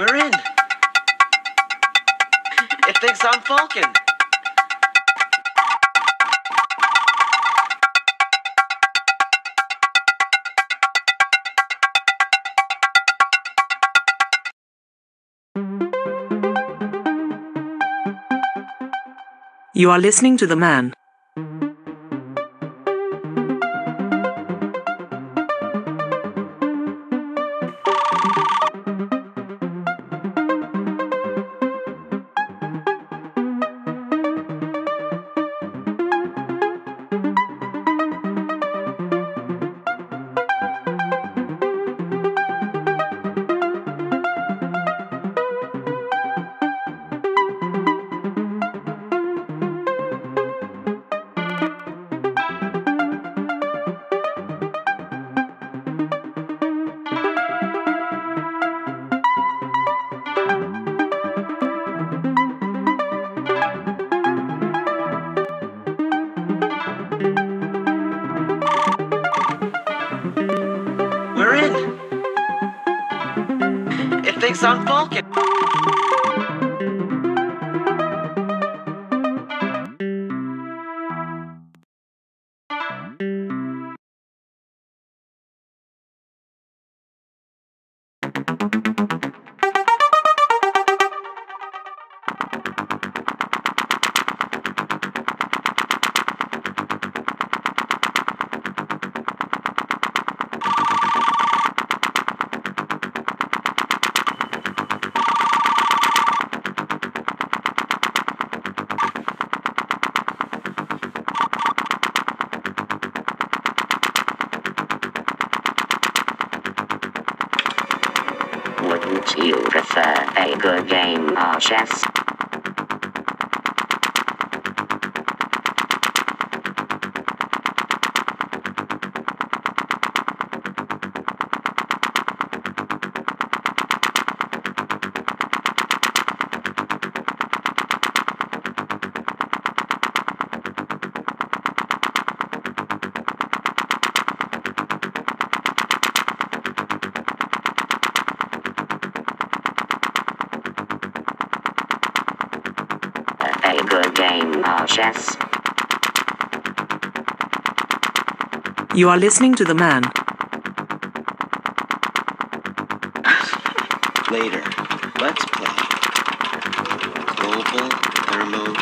We're in. It thinks I'm Falken. You are listening to The Man You are listening to the man. Later, let's play Global Thermo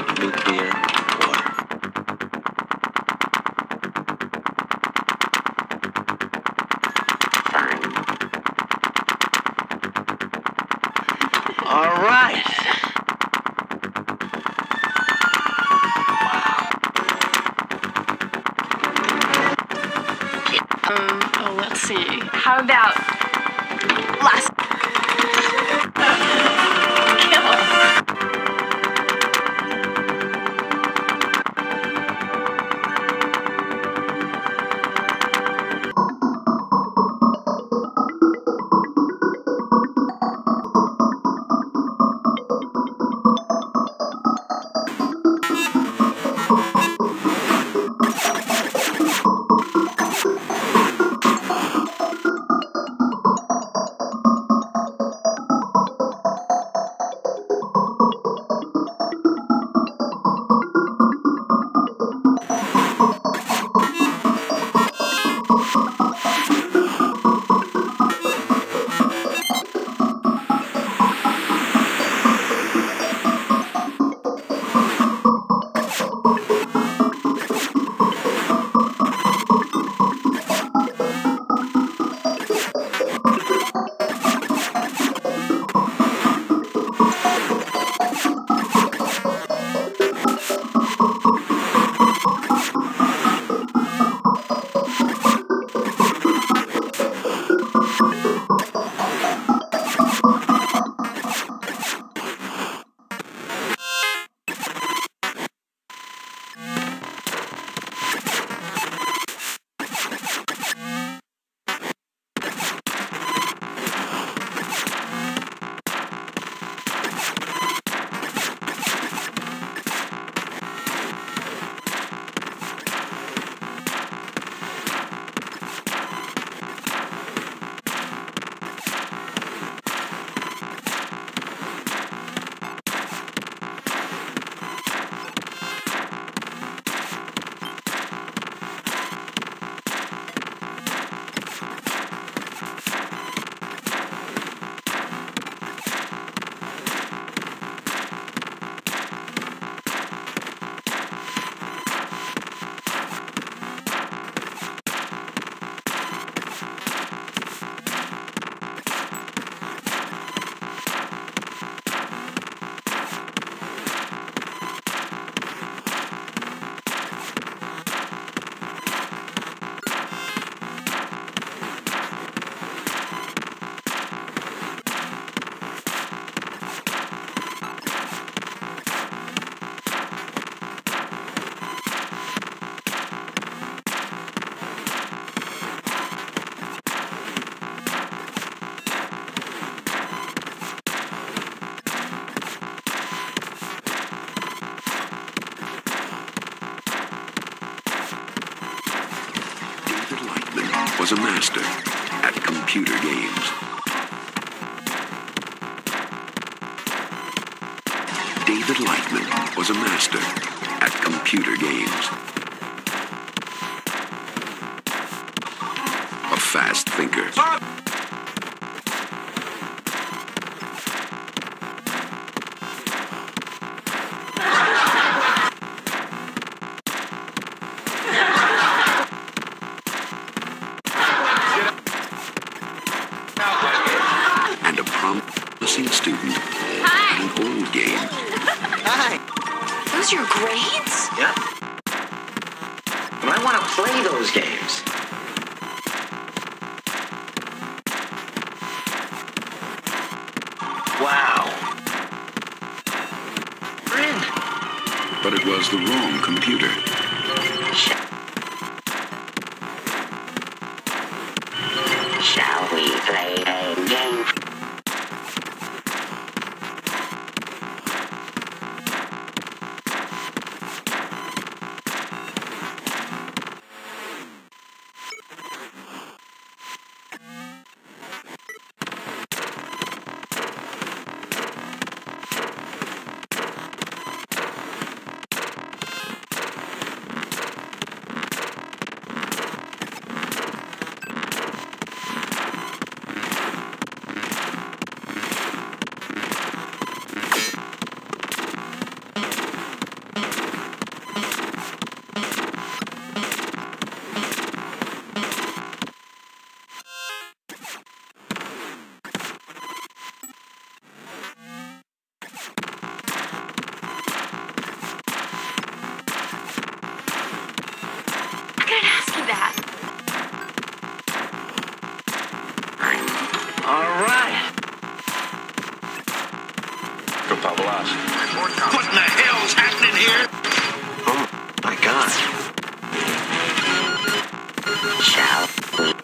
shall we?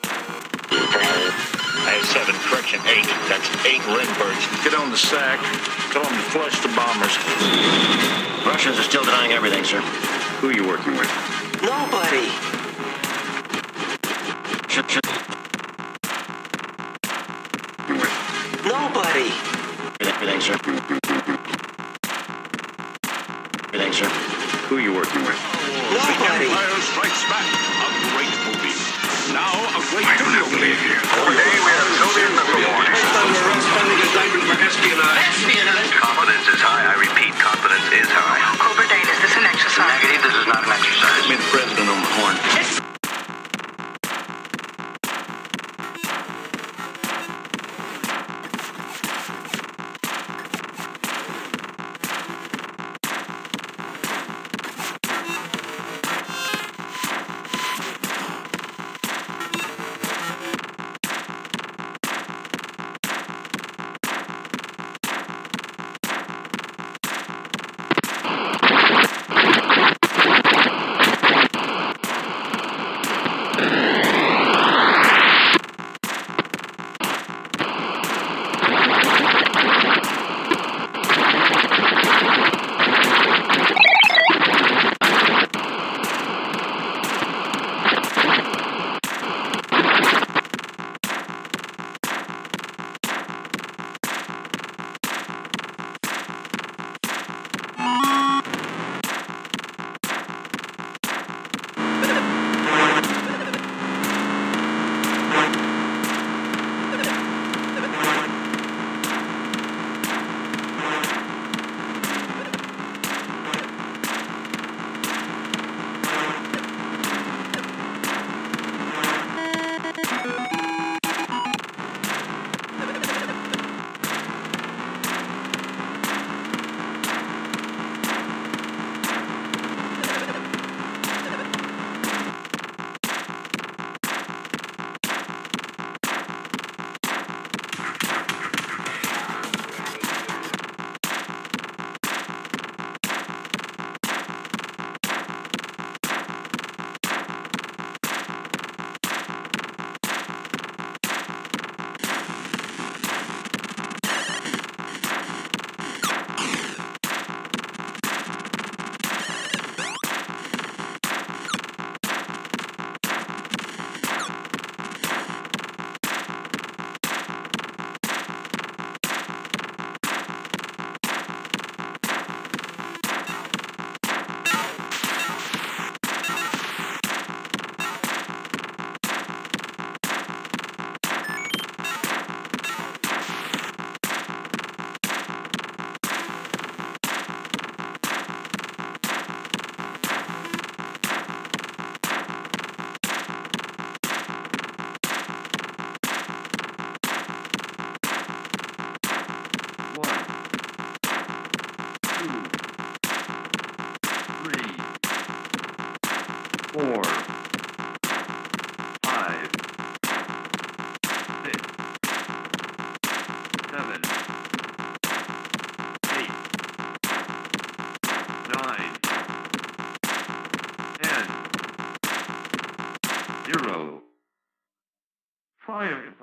I have seven, correction, eight. That's eight Lindberghs. Get on the sack. Tell them to flush the bombers. Russians are still denying everything, sir. Who are you working with? Nobody. Shut, shut. Nobody. Everything, sir.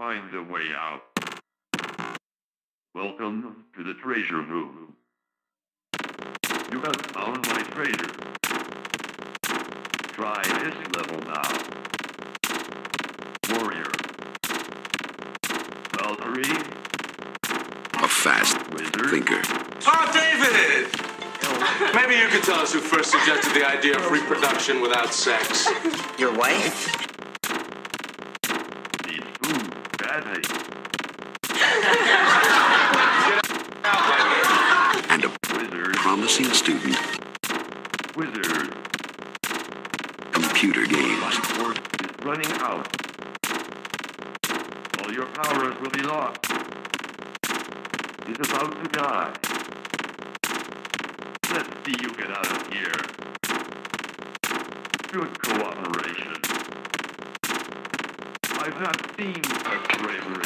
The way out. Welcome to the treasure room. You have found my treasure. Try this level now. Warrior. Valkyrie. A fast Wizard. thinker. Oh, David! Maybe you could tell us who first suggested the idea of reproduction without sex. Your wife? Is about to die. Let's see you get out of here. Good cooperation. I've not seen such bravery.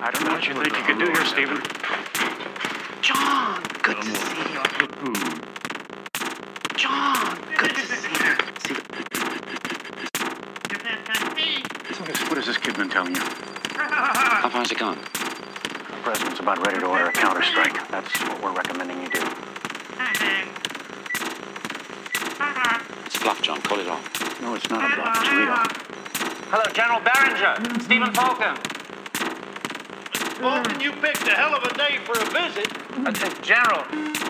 I don't know what you think you can do here, Stephen. John, good to see you. got the food. John, good to see you. What has this kid been telling you? How far far's it gone? The president's about ready to order a counterstrike. That's what we're recommending you do. It's bluff, John. Call it off. No, it's not a bluff. It's real. Hello, General Beringer. Stephen Falken. Falken, you picked a hell of a day for a visit. Uh, General,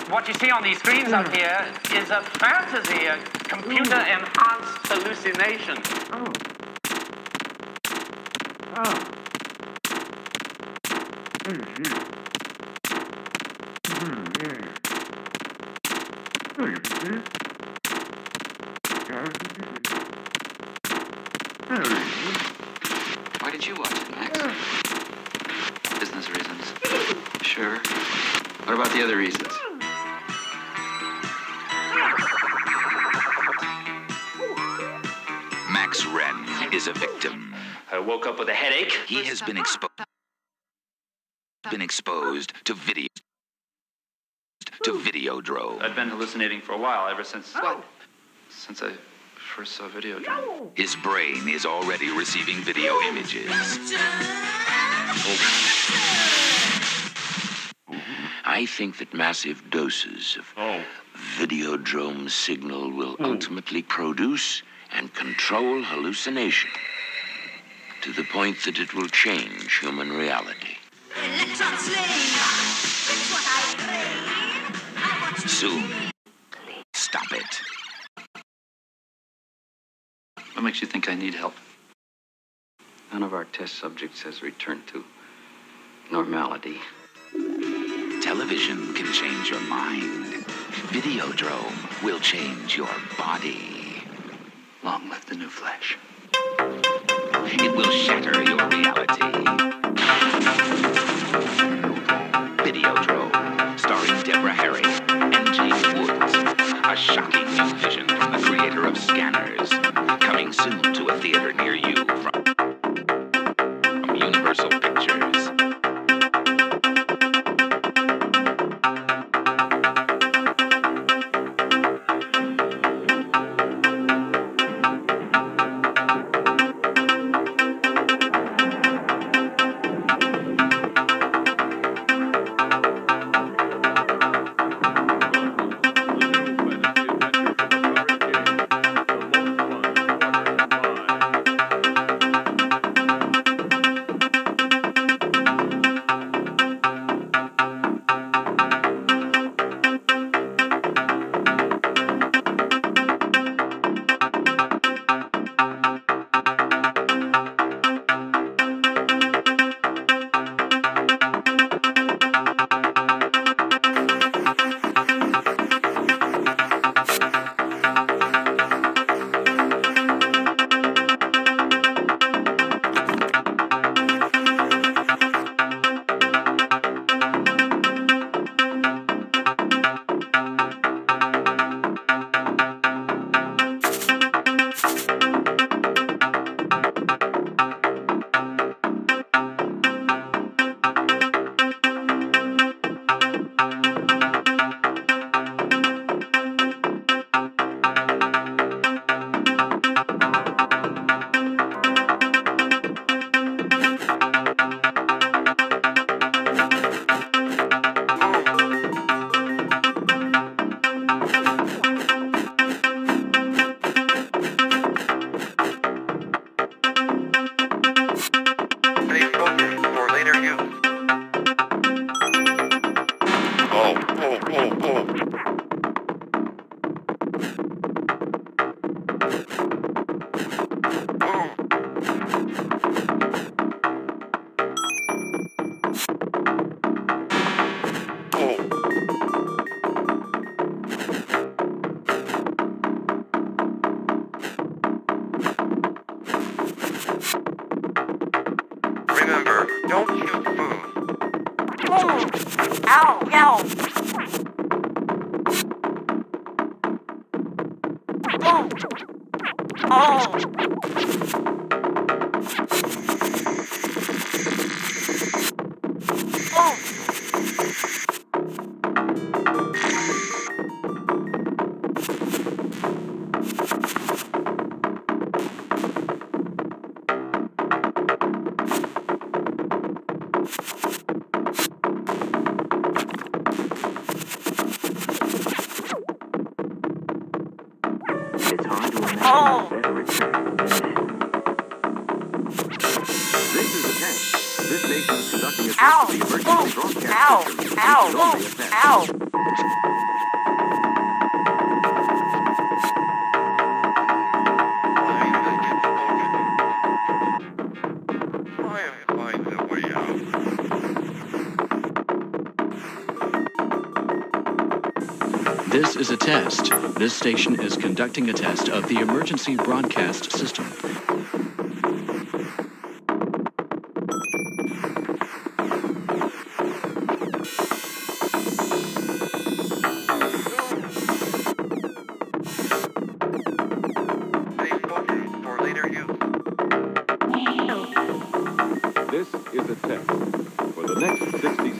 what you see on these screens out here is a fantasy, a computer-enhanced hallucination. Oh. Ah. Hmm, hmm. Hmm, yeah. Very good. Very good. Very good. Why did you watch it, Max? Business reasons. Sure. What about the other reasons? Max Renn is a victim. I woke up with a headache. He has been exposed exposed to video to Videodrome. I've been hallucinating for a while, ever since. What? Since I first saw video. His brain is already receiving video images. I think that massive doses of Oh. Videodrome signal will ultimately produce and control hallucination to the point that it will change human reality. Soon. Stop it. What makes you think I need help? None of our test subjects has returned to normality. Television can change your mind. Videodrome will change your body. Long live the new flesh. It will shatter your reality. Shocking This station is conducting a test of the emergency broadcast system.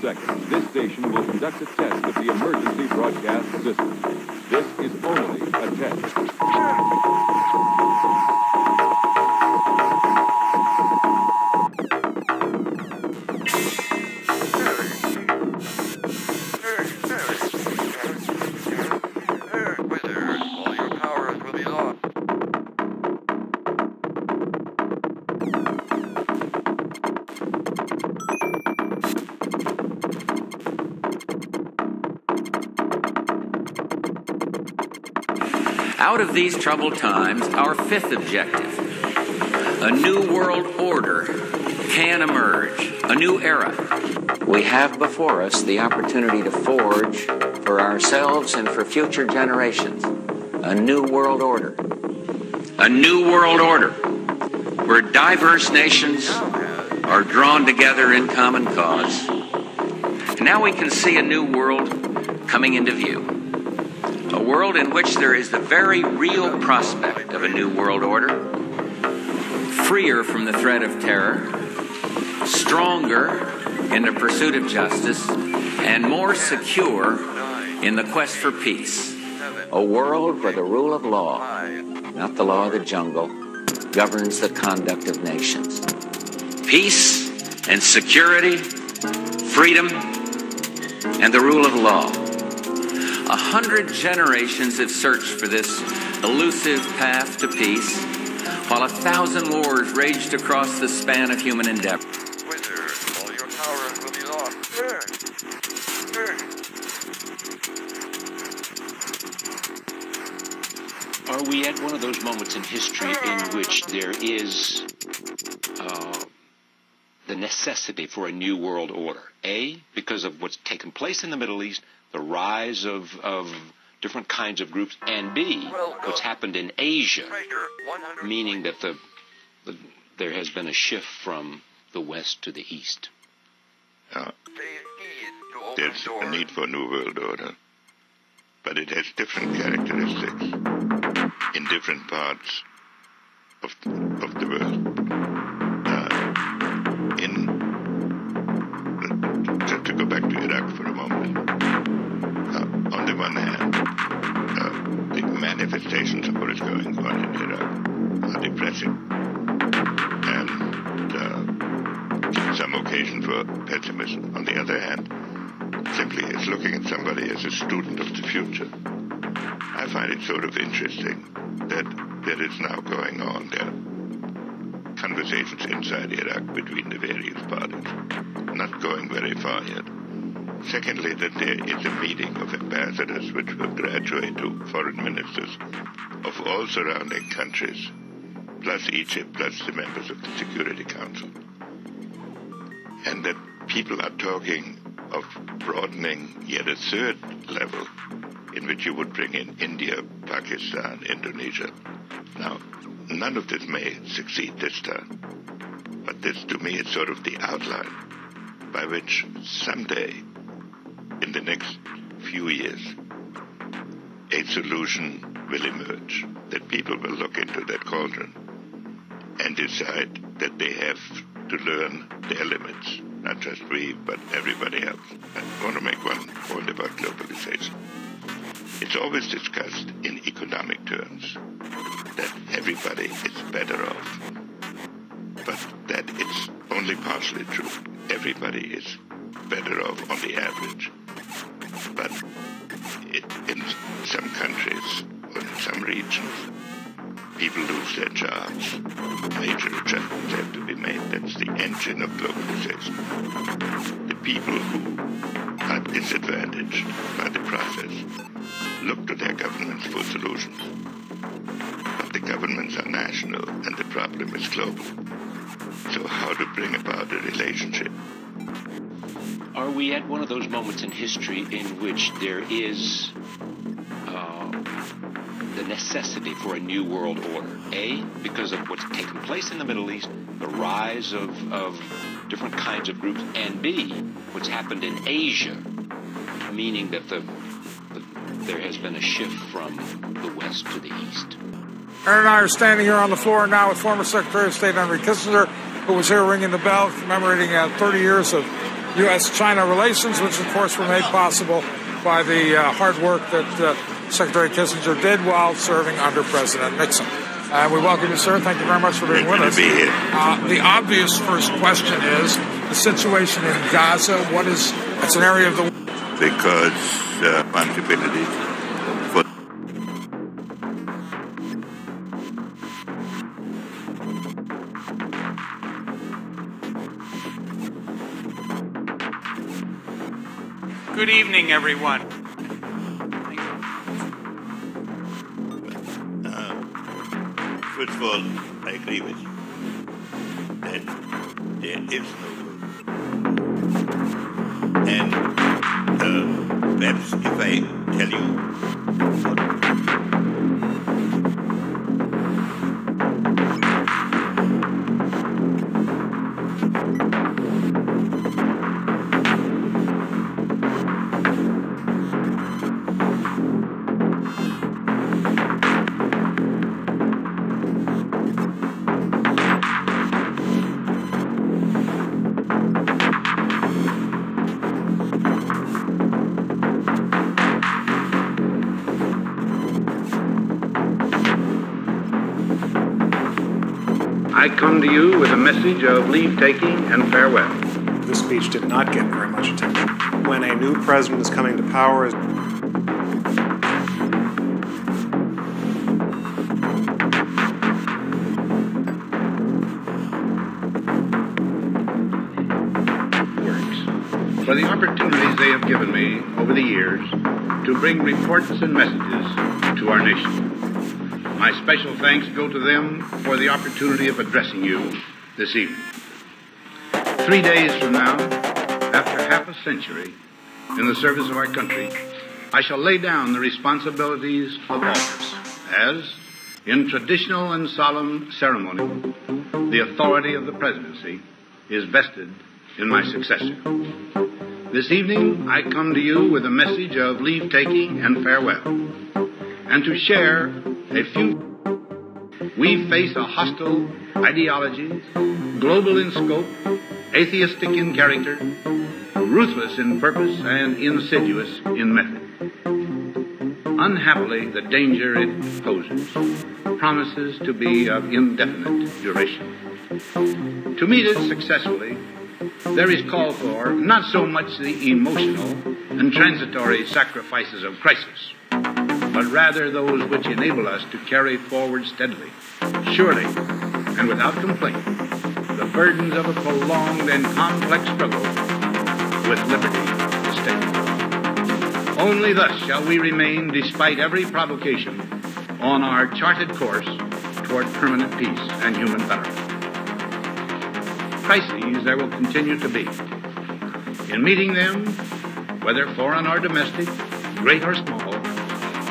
seconds, this station will conduct a test of the emergency broadcast system. This is only a test. These troubled times, our fifth objective a new world order can emerge, a new era. We have before us the opportunity to forge for ourselves and for future generations a new world order. A new world order where diverse nations are drawn together in common cause. Now we can see a new world coming into view. A world in which there is the very real prospect of a new world order, freer from the threat of terror, stronger in the pursuit of justice, and more secure in the quest for peace. A world where the rule of law, not the law of the jungle, governs the conduct of nations. Peace and security, freedom, and the rule of law. A hundred generations have searched for this elusive path to peace, while a thousand wars raged across the span of human endeavor. Wizard, all your powers will be lost. Are we at one of those moments in history in which there is uh, the necessity for a new world order? A, because of what's taken place in the Middle East, the rise of, of different kinds of groups, and B, what's happened in Asia, meaning that the, the there has been a shift from the west to the east. Uh, there's a need for a new world order, but it has different characteristics in different parts of the, of the world. Uh, in just to go back to Iraq for a moment. Uh, on the one hand, the manifestations of what is going on in Iraq are depressing and uh, some occasion for pessimism. On the other hand, simply as looking at somebody as a student of the future, I find it sort of interesting that there is now going on there conversations inside Iraq between the various parties, not going very far yet. Secondly, that there is a meeting of ambassadors which will graduate to foreign ministers of all surrounding countries, plus Egypt, plus the members of the Security Council. And that people are talking of broadening yet a third level in which you would bring in India, Pakistan, Indonesia. Now, none of this may succeed this time. But this, to me, is sort of the outline by which someday, in the next few years, a solution will emerge. That people will look into that cauldron and decide that they have to learn their limits. Not just we, but everybody else. I want to make one point about globalization. It's always discussed in economic terms that everybody is better off, but that it's only partially true. Everybody is better off on the average, but in some countries or in some regions, people lose their jobs. Major adjustments have to be made. That's the engine of globalization. The people who are disadvantaged by the process look to their governments for solutions. But the governments are national and the problem is global. So how to bring about a relationship? Are we at one of those moments in history in which there is uh, the necessity for a new world order? A, because of what's taken place in the Middle East, the rise of, of different kinds of groups, and B, what's happened in Asia, meaning that the, the there has been a shift from the West to the East. Aaron and I are standing here on the floor now with former Secretary of State Henry Kissinger, who was here ringing the bell commemorating uh, 30 years of U.S.-China relations, which of course were made possible by the uh, hard work that uh, Secretary Kissinger did while serving under President Nixon. Uh, we welcome you, sir. Thank you very much for being with us. Be. Uh, the obvious first question is the situation in Gaza. What is? It's an area of the because uh, responsibility Good evening, everyone. First of all, I agree with you that there is no world. And uh, perhaps if I tell you to you with a message of leave taking and farewell. This speech did not get very much attention. When a new president is coming to power, for the opportunities they have given me over the years to bring reports and messages to our nation. My special thanks go to them for the opportunity of addressing you this evening. Three days from now, after half a century in the service of our country, I shall lay down the responsibilities of office as, in traditional and solemn ceremony, the authority of the presidency is vested in my successor. This evening, I come to you with a message of leave taking and farewell, and to share a few. We face a hostile ideology, global in scope, atheistic in character, ruthless in purpose, and insidious in method. Unhappily, the danger it poses promises to be of indefinite duration. To meet it successfully, there is call for not so much the emotional and transitory sacrifices of crisis, but rather those which enable us to carry forward steadily, surely, and without complaint, the burdens of a prolonged and complex struggle with liberty to stay. Only thus shall we remain, despite every provocation, on our charted course toward permanent peace and human betterment. Crises there will continue to be. In meeting them, whether foreign or domestic, great or small,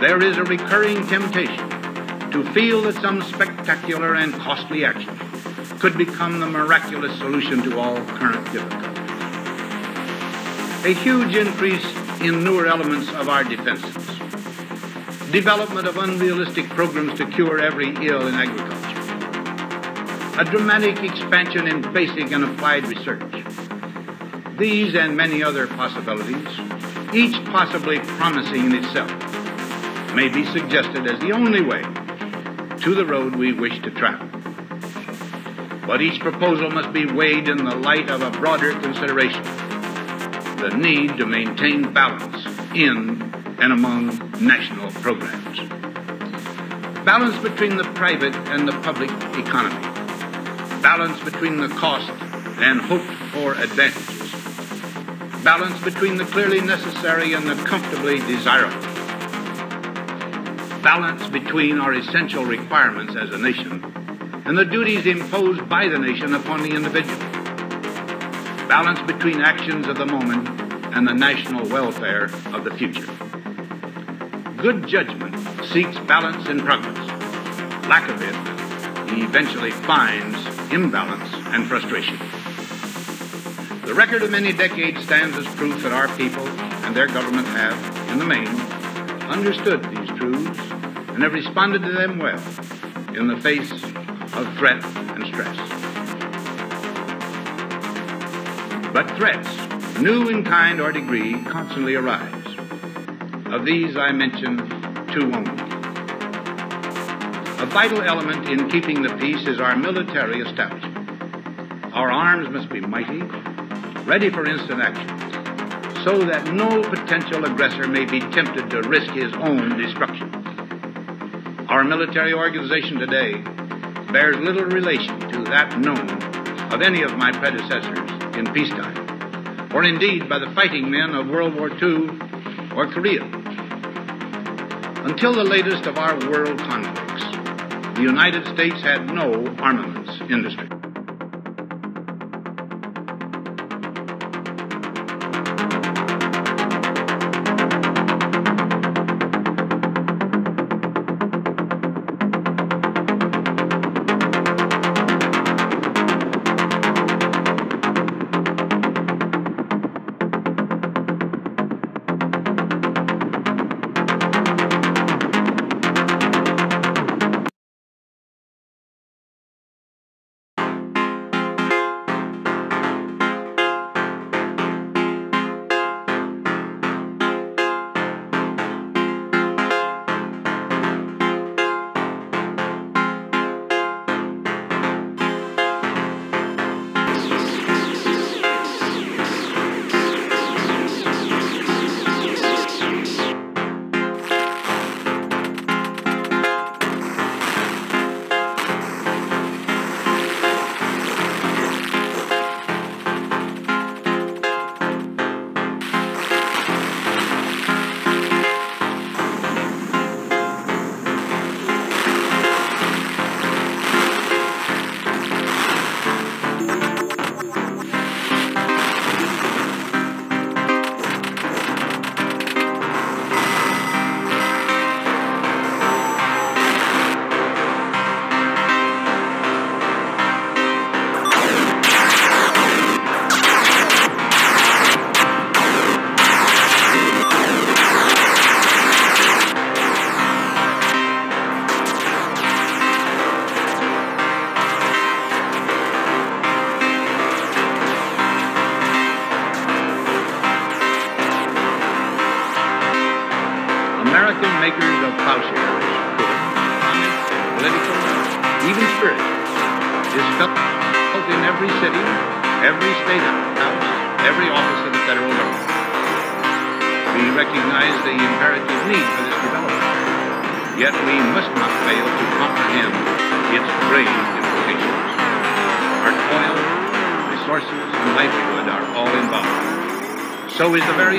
there is a recurring temptation to feel that some spectacular and costly action could become the miraculous solution to all current difficulties. A huge increase in newer elements of our defenses. Development of unrealistic programs to cure every ill in agriculture. A dramatic expansion in basic and applied research. These and many other possibilities, each possibly promising in itself, may be suggested as the only way to the road we wish to travel. But each proposal must be weighed in the light of a broader consideration the need to maintain balance in and among national programs. Balance between the private and the public economy. Balance between the cost and hoped for advantages. Balance between the clearly necessary and the comfortably desirable. Balance between our essential requirements as a nation and the duties imposed by the nation upon the individual balance between actions of the moment and the national welfare of the future. Good judgment seeks balance in progress. Lack of it eventually finds imbalance and frustration. The record of many decades stands as proof that our people and their government have, in the main, understood these truths and have responded to them well in the face of threat and stress. But threats, new in kind or degree, constantly arise. Of these I mention two only. A vital element in keeping the peace is our military establishment. Our arms must be mighty, ready for instant action, so that no potential aggressor may be tempted to risk his own destruction. Our military organization today bears little relation to that known of any of my predecessors in peacetime, or indeed by the fighting men of World War II or Korea. Until the latest of our world conflicts, the United States had no armaments industry.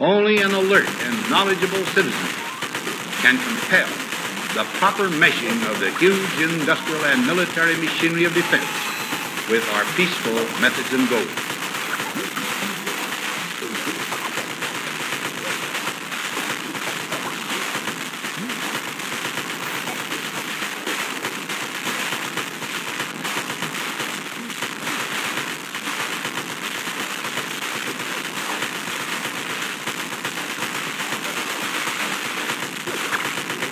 Only an alert and knowledgeable citizen can compel the proper meshing of the huge industrial and military machinery of defense with our peaceful methods and goals.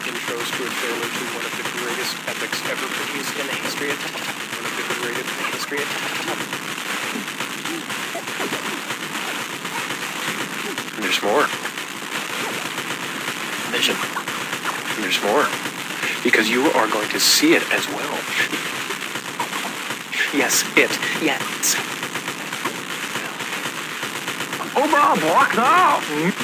intros to a trailer to one of the greatest epics ever produced in the history of one of the greatest in the history of And there's more. Vision. And there's more. Because you are going to see it as well. Yes, it. Yes. Over, block now!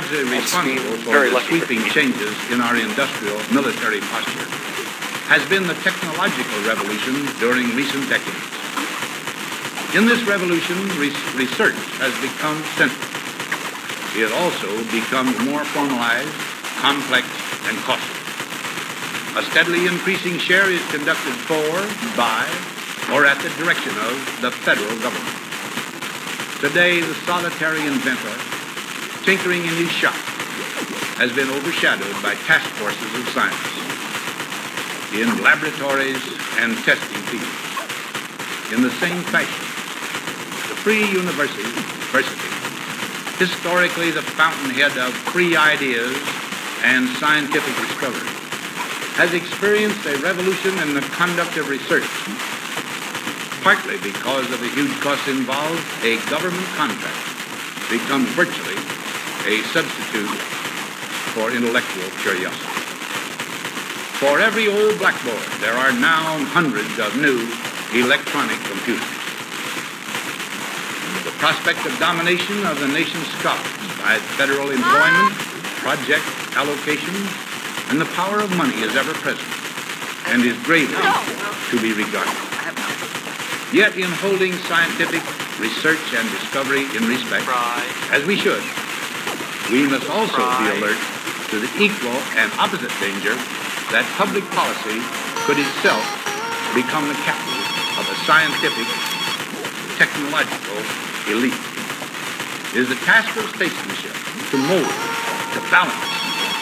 Largely responsible for the sweeping changes in our industrial military posture has been the technological revolution during recent decades. In this revolution, re- research has become central. It also becomes more formalized, complex, and costly. A steadily increasing share is conducted for, by, or at the direction of the federal government. Today, the solitary inventor, tinkering in his shop, has been overshadowed by task forces of science in laboratories and testing fields. In the same fashion, the free university, university, historically the fountainhead of free ideas and scientific discovery, has experienced a revolution in the conduct of research partly because of the huge costs involved, a government contract becomes virtually a substitute for intellectual curiosity. For every old blackboard, there are now hundreds of new electronic computers. The prospect of domination of the nation's scholars by federal employment, project allocations, and the power of money is ever present and is gravely to be regarded. Yet in holding scientific research and discovery in respect, as we should, we must also be alert to the equal and opposite danger that public policy could itself become the capital of a scientific, technological elite. It is the task of statesmanship to mold, to balance,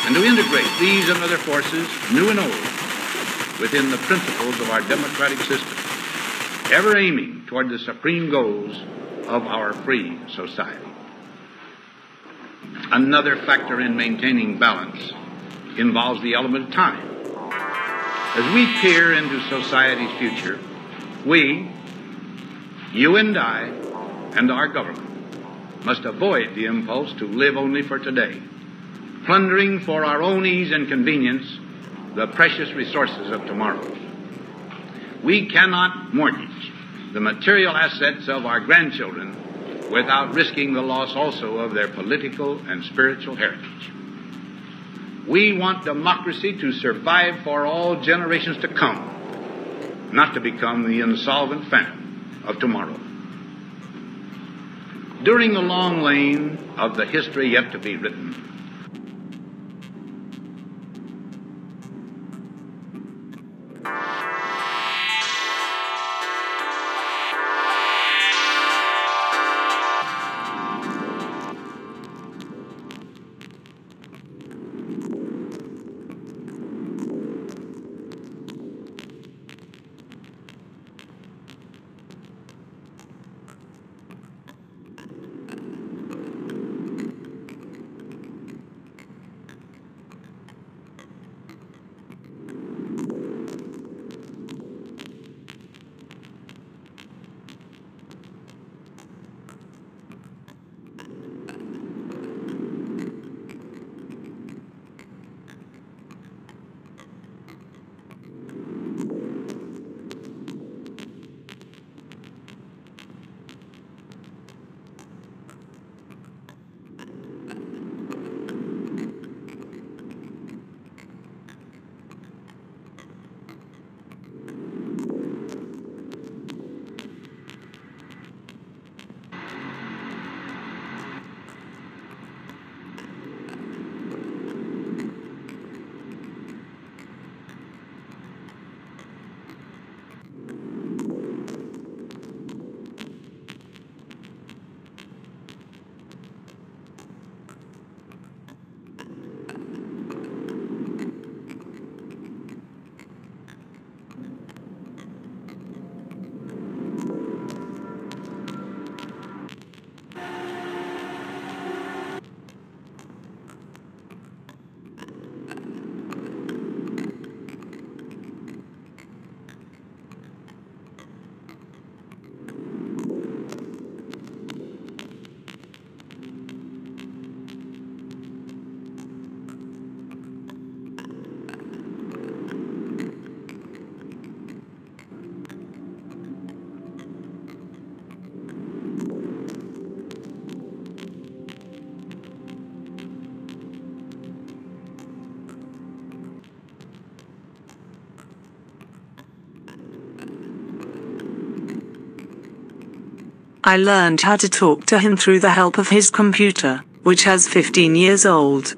and to integrate these and other forces, new and old, within the principles of our democratic system ever aiming toward the supreme goals of our free society. Another factor in maintaining balance involves the element of time. As we peer into society's future, we, you and I, and our government must avoid the impulse to live only for today, plundering for our own ease and convenience the precious resources of tomorrow. We cannot mortgage the material assets of our grandchildren without risking the loss also of their political and spiritual heritage. We want democracy to survive for all generations to come, not to become the insolvent phantom of tomorrow. During the long lane of the history yet to be written, I learned how to talk to him through the help of his computer, which has 15 years old.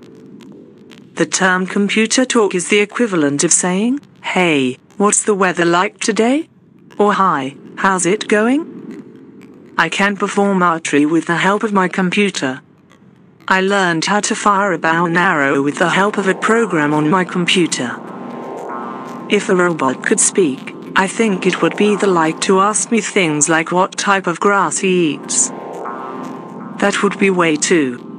The term computer talk is the equivalent of saying, hey, what's the weather like today? Or hi, how's it going? I can perform archery with the help of my computer. I learned how to fire a bow and arrow with the help of a program on my computer. If a robot could speak, I think it would be the like to ask me things like what type of grass he eats. That would be way too.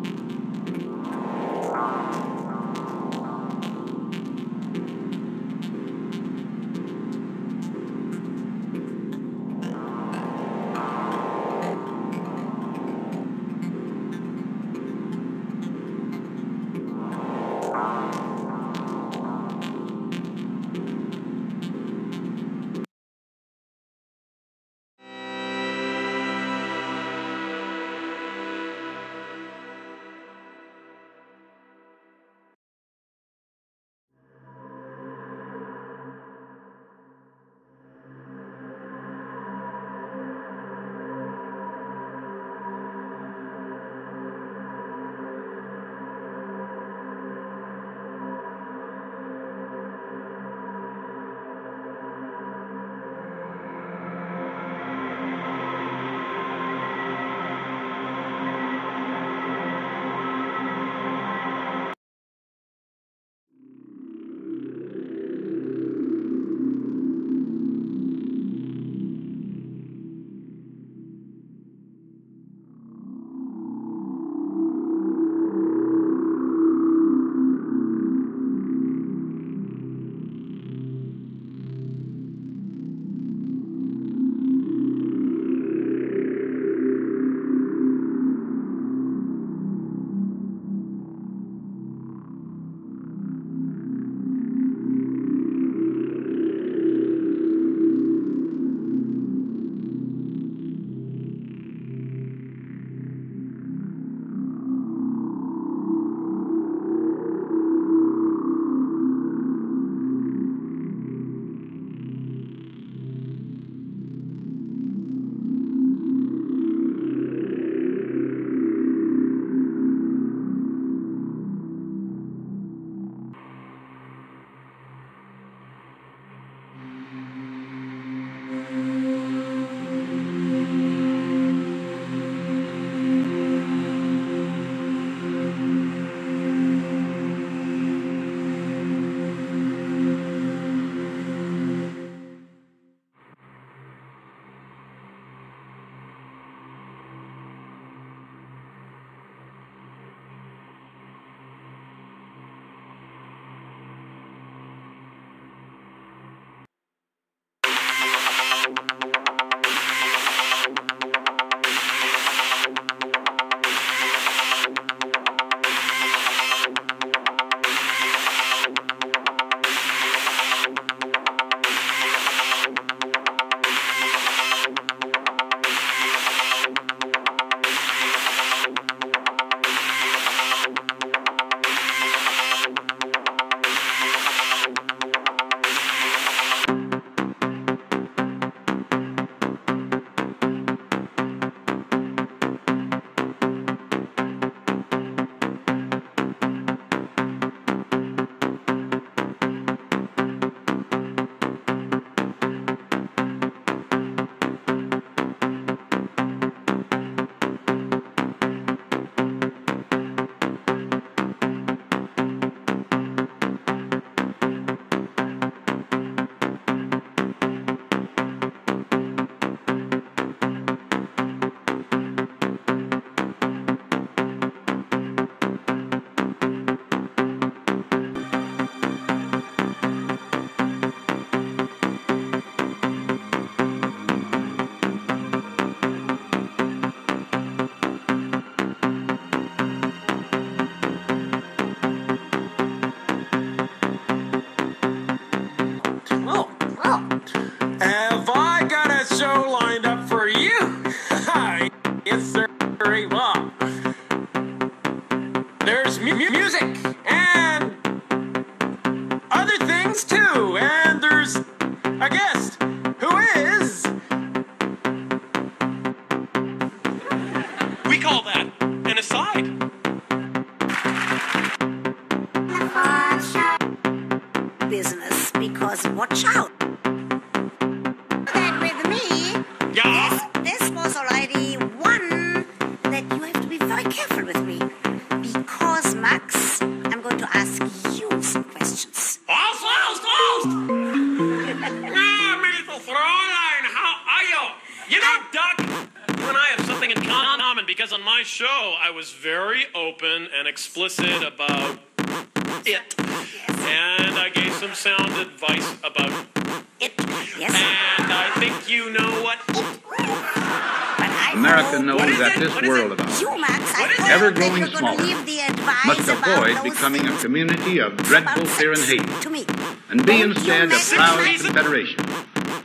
Confederation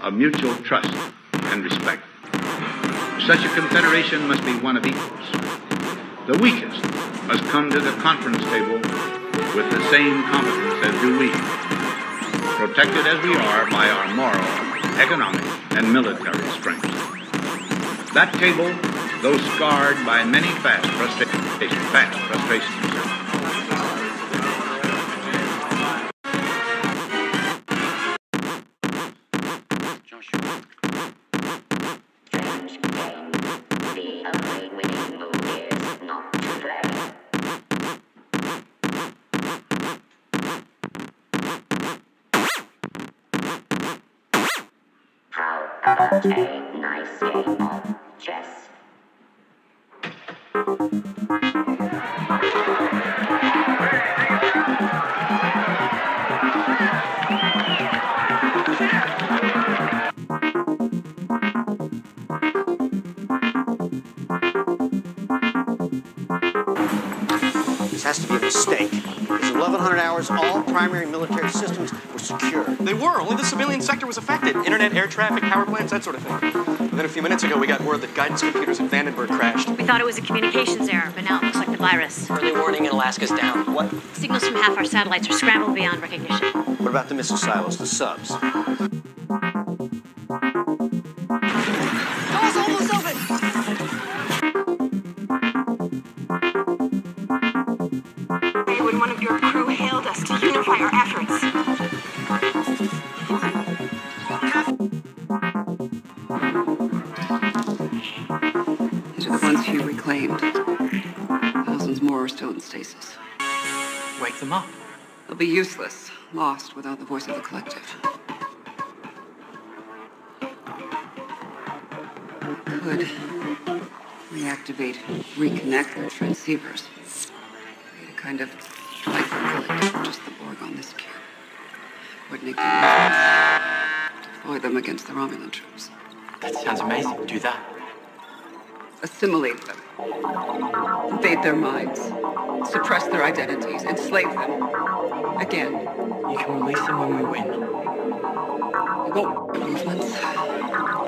of mutual trust and respect. Such a confederation must be one of equals. The weakest must come to the conference table with the same competence as do we, protected as we are by our moral, economic, and military strength. That table, though scarred by many fast frustrations, fast frustrations, air traffic, power plants, that sort of thing. And then a few minutes ago, we got word that guidance computers in Vandenberg crashed. We thought it was a communications error, but now it looks like the virus. Early warning in Alaska's down. What? Signals from half our satellites are scrambled beyond recognition. What about the missile silos, the subs? Be useless, lost without the voice of the collective. Could reactivate, reconnect their transceivers. Create a kind of hyper-collective, just the Borg on this cube. Coordinate movements. Deploy them against the Romulan troops. That sounds amazing. Do that. Assimilate them, invade their minds, suppress their identities, enslave them. Again. You can release them when we win. Go. Movements.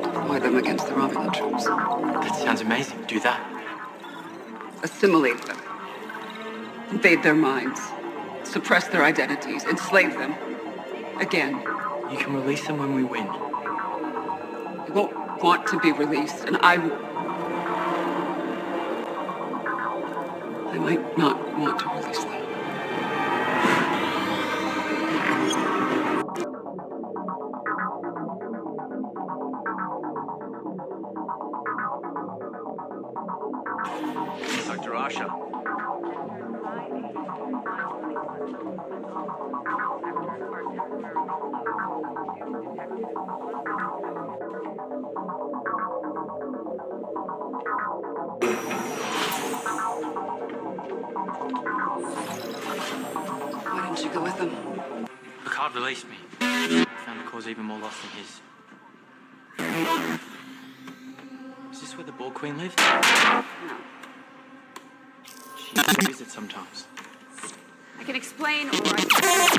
Deploy them against the Romulan troops. That sounds amazing. Do that. Assimilate them, invade their minds, suppress their identities, enslave them. Again. You can release them when we win. They won't want to be released, and I. I might not want to release them. Dr. Asha. Why didn't you go with them? Picard released me. Found the cause even more lost than his. Is this where the Borg Queen lives? She used to visit sometimes. I can explain or I can.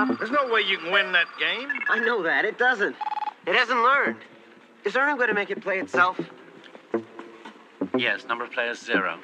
up. There's no way you can win that game. I know that. It doesn't. It hasn't learned. Is there any way to make it play itself? Yes, number of players zero.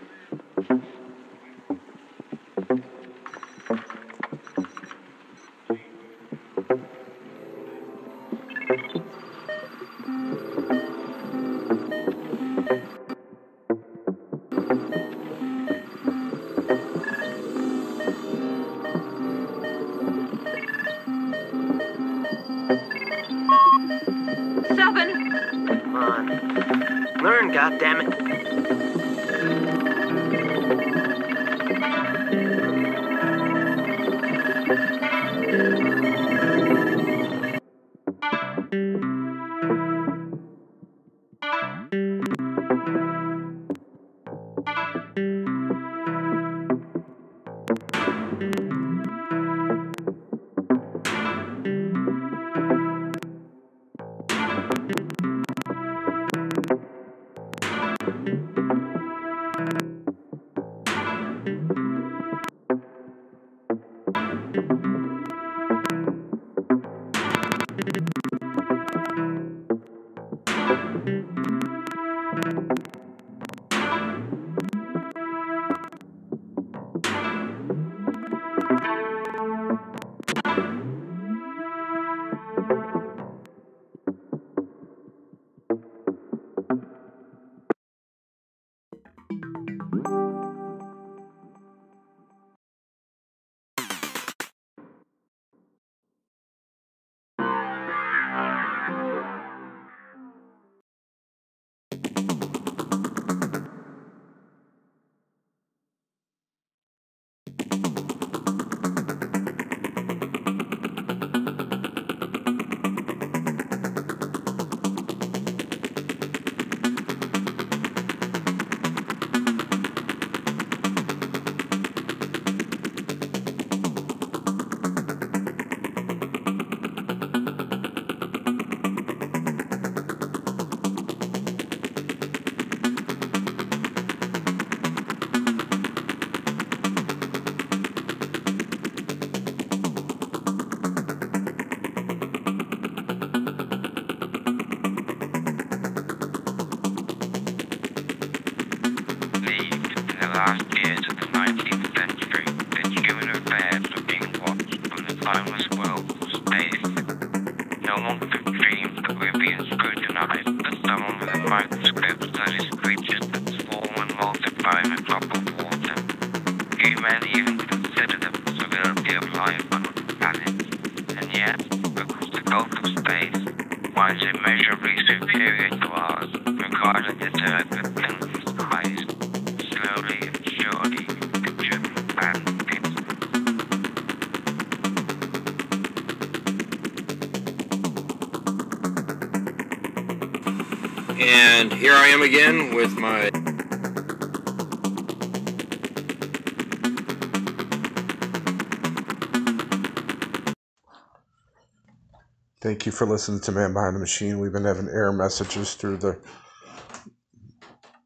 For listening to Man Behind the Machine. We've been having error messages through the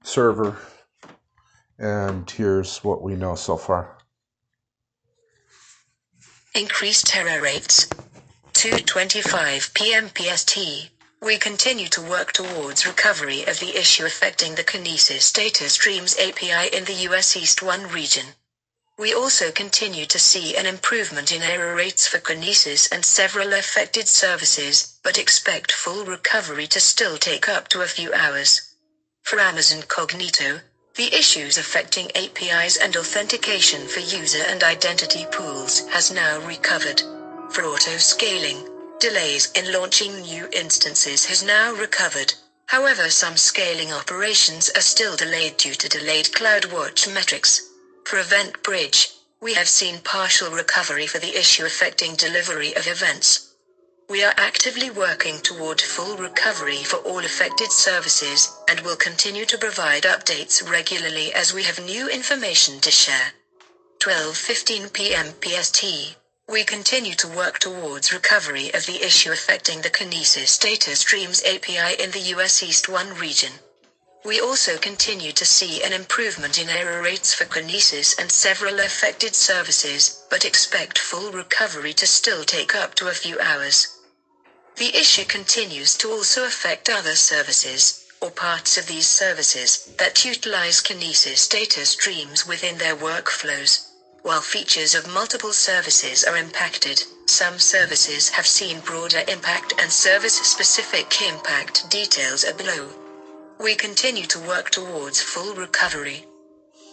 server, and here's what we know so far. Increased error rates. 2:25 p.m. PST. We continue to work towards recovery of the issue affecting the Kinesis data streams API in the US East 1 region. We also continue to see an improvement in error rates for Kinesis and several affected services, but expect full recovery to still take up to a few hours. For Amazon Cognito, the issues affecting APIs and authentication for user and identity pools has now recovered. For auto scaling, delays in launching new instances has now recovered. However, some scaling operations are still delayed due to delayed CloudWatch metrics. For Event Bridge, we have seen partial recovery for the issue affecting delivery of events. We are actively working toward full recovery for all affected services and will continue to provide updates regularly as we have new information to share. 12:15 p.m. PST. We continue to work towards recovery of the issue affecting the Kinesis data streams API in the US East 1 region. We also continue to see an improvement in error rates for Kinesis and several affected services, but expect full recovery to still take up to a few hours. The issue continues to also affect other services, or parts of these services, that utilize Kinesis data streams within their workflows. While features of multiple services are impacted, some services have seen broader impact and service-specific impact details are below. We continue to work towards full recovery.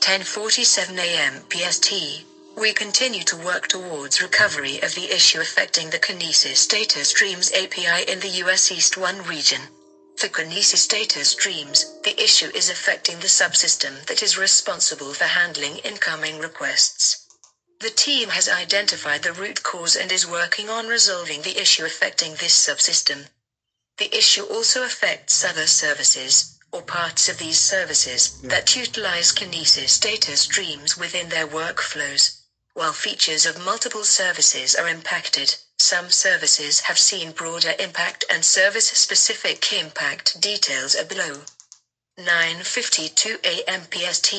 10:47 a.m. PST. We continue to work towards recovery of the issue affecting the Kinesis data streams API in the US East 1 region. For Kinesis data streams, the issue is affecting the subsystem that is responsible for handling incoming requests. The team has identified the root cause and is working on resolving the issue affecting this subsystem. The issue also affects other services, or parts of these services, that utilize Kinesis data streams within their workflows. While features of multiple services are impacted, some services have seen broader impact and service-specific impact details are below. 9:52 a.m. PST.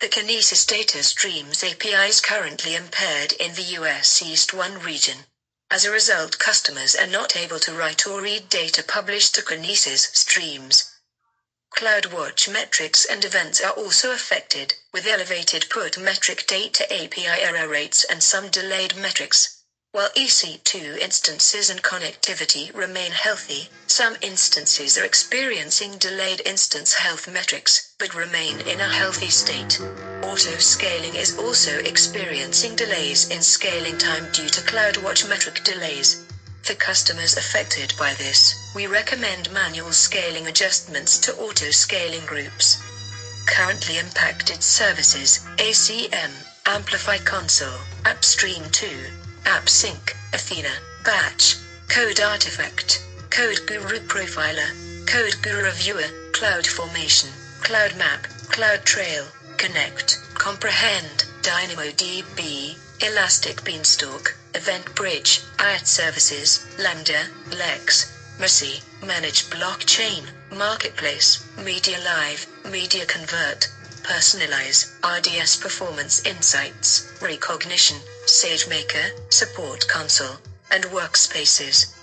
The Kinesis data streams API is currently impaired in the US East 1 region. As a result, customers are not able to write or read data published to Kinesis streams. CloudWatch metrics and events are also affected, with elevated put metric data API error rates and some delayed metrics. While EC2 instances and connectivity remain healthy, some instances are experiencing delayed instance health metrics, but remain in a healthy state. Auto scaling is also experiencing delays in scaling time due to CloudWatch metric delays. For customers affected by this, we recommend manual scaling adjustments to auto scaling groups. Currently impacted services ACM, Amplify Console, AppStream 2, AppSync, Athena, Batch, Code Artifact, Code Guru Profiler, Code Guru Reviewer, Cloud Formation, Cloud Map, Cloud Trail, Connect, Comprehend, DynamoDB, Elastic Beanstalk, Event Bridge, IoT Services, Lambda, Lex, Macie, Manage Blockchain, Marketplace, Media Live, Media Convert, Personalize, RDS Performance Insights, Rekognition, SageMaker, Support Console, and Workspaces.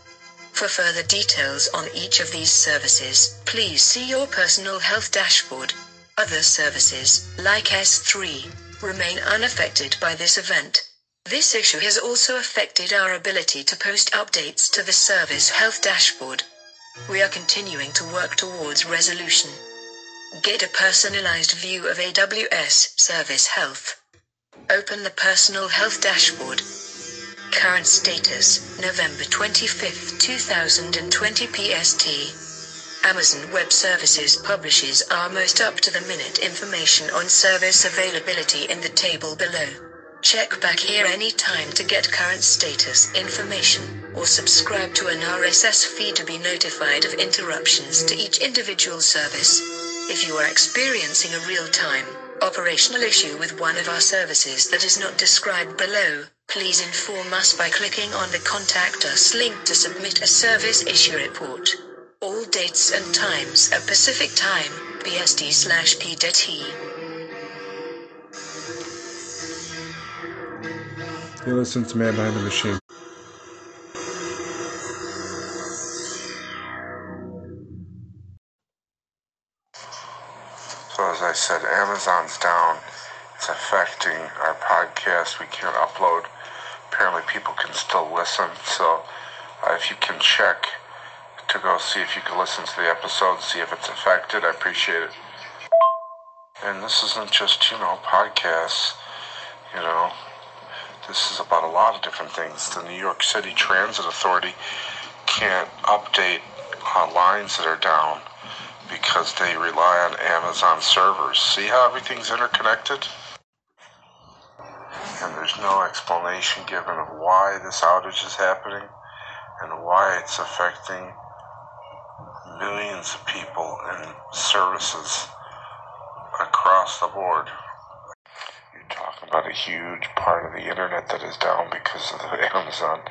For further details on each of these services, please see your personal health dashboard. Other services, like S3, remain unaffected by this event. This issue has also affected our ability to post updates to the service health dashboard. We are continuing to work towards resolution. Get a personalized view of AWS Service Health. Open the Personal Health Dashboard. Current status November 25, 2020 PST. Amazon Web Services publishes our most up to the minute information on service availability in the table below. Check back here anytime to get current status information, or subscribe to an RSS feed to be notified of interruptions to each individual service. If you are experiencing a real time, operational issue with one of our services that is not described below, please inform us by clicking on the Contact Us link to submit a service issue report. All dates and times are Pacific Time, PST slash PDT. You listen to Man Behind the Machine. So as I said, Amazon's down. It's affecting our podcast. We can't upload. Apparently, people can still listen. So uh, if you can check to go see if you can listen to the episode, see if it's affected, I appreciate it. And this isn't just you know podcasts. You know, this is about a lot of different things. The New York City Transit Authority can't update uh, lines that are down because they rely on Amazon servers. See how everything's interconnected? And there's no explanation given of why this outage is happening and why it's affecting millions of people and services across the board. You're talking about a huge part of the internet that is down because of the Amazon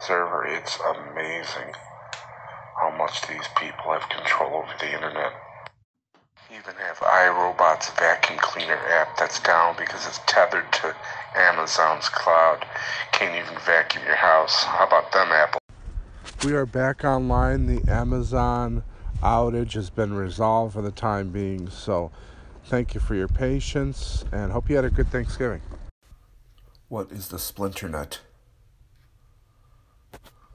server. It's amazing how much these people have control over the internet. even have iRobot's vacuum cleaner app that's down because it's tethered to Amazon's cloud. Can't even vacuum your house. How about them, Apple? We are back online. The Amazon outage has been resolved for the time being. So, thank you for your patience and hope you had a good Thanksgiving. What is the Splinternet?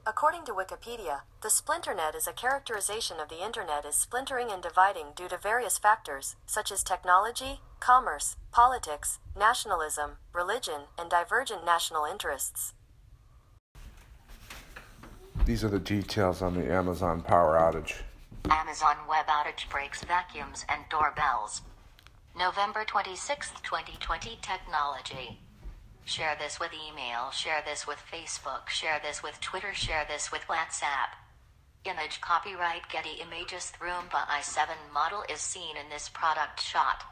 According to Wikipedia, the splinternet is a characterization of the internet as splintering and dividing due to various factors, such as technology, commerce, politics, nationalism, religion, and divergent national interests. These are the details on the Amazon power outage. Amazon web outage breaks vacuums and doorbells. November 26, 2020 technology. Share this with email, share this with Facebook, share this with Twitter, share this with WhatsApp. Image copyright Getty Images Roomba i7 model is seen in this product shot.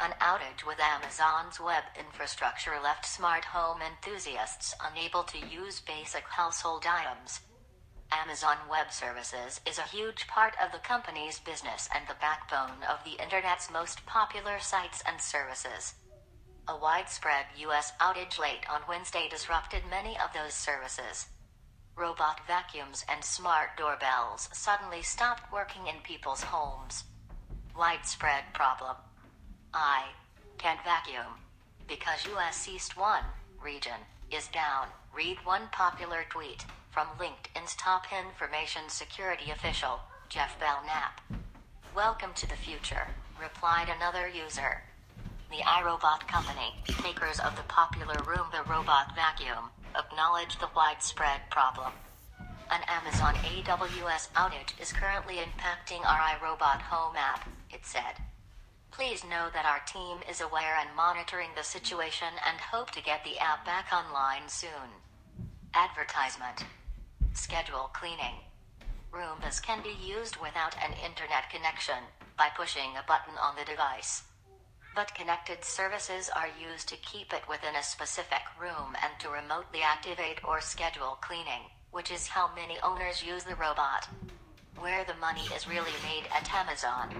An outage with Amazon's web infrastructure left smart home enthusiasts unable to use basic household items. Amazon Web Services is a huge part of the company's business and the backbone of the Internet's most popular sites and services. A widespread U.S. outage late on Wednesday disrupted many of those services. Robot vacuums and smart doorbells suddenly stopped working in people's homes. Widespread problem. I can't vacuum because U.S. East 1 region is down. Read one popular tweet from LinkedIn's top information security official, Jeff Belknap. Welcome to the future, replied another user. The iRobot company, makers of the popular Roomba robot vacuum, acknowledged the widespread problem. An Amazon AWS outage is currently impacting our iRobot Home app, it said. Please know that our team is aware and monitoring the situation and hope to get the app back online soon. Advertisement. Schedule cleaning. Roombas can be used without an internet connection by pushing a button on the device. But connected services are used to keep it within a specific room and to remotely activate or schedule cleaning, which is how many owners use the robot. Where the money is really made at Amazon.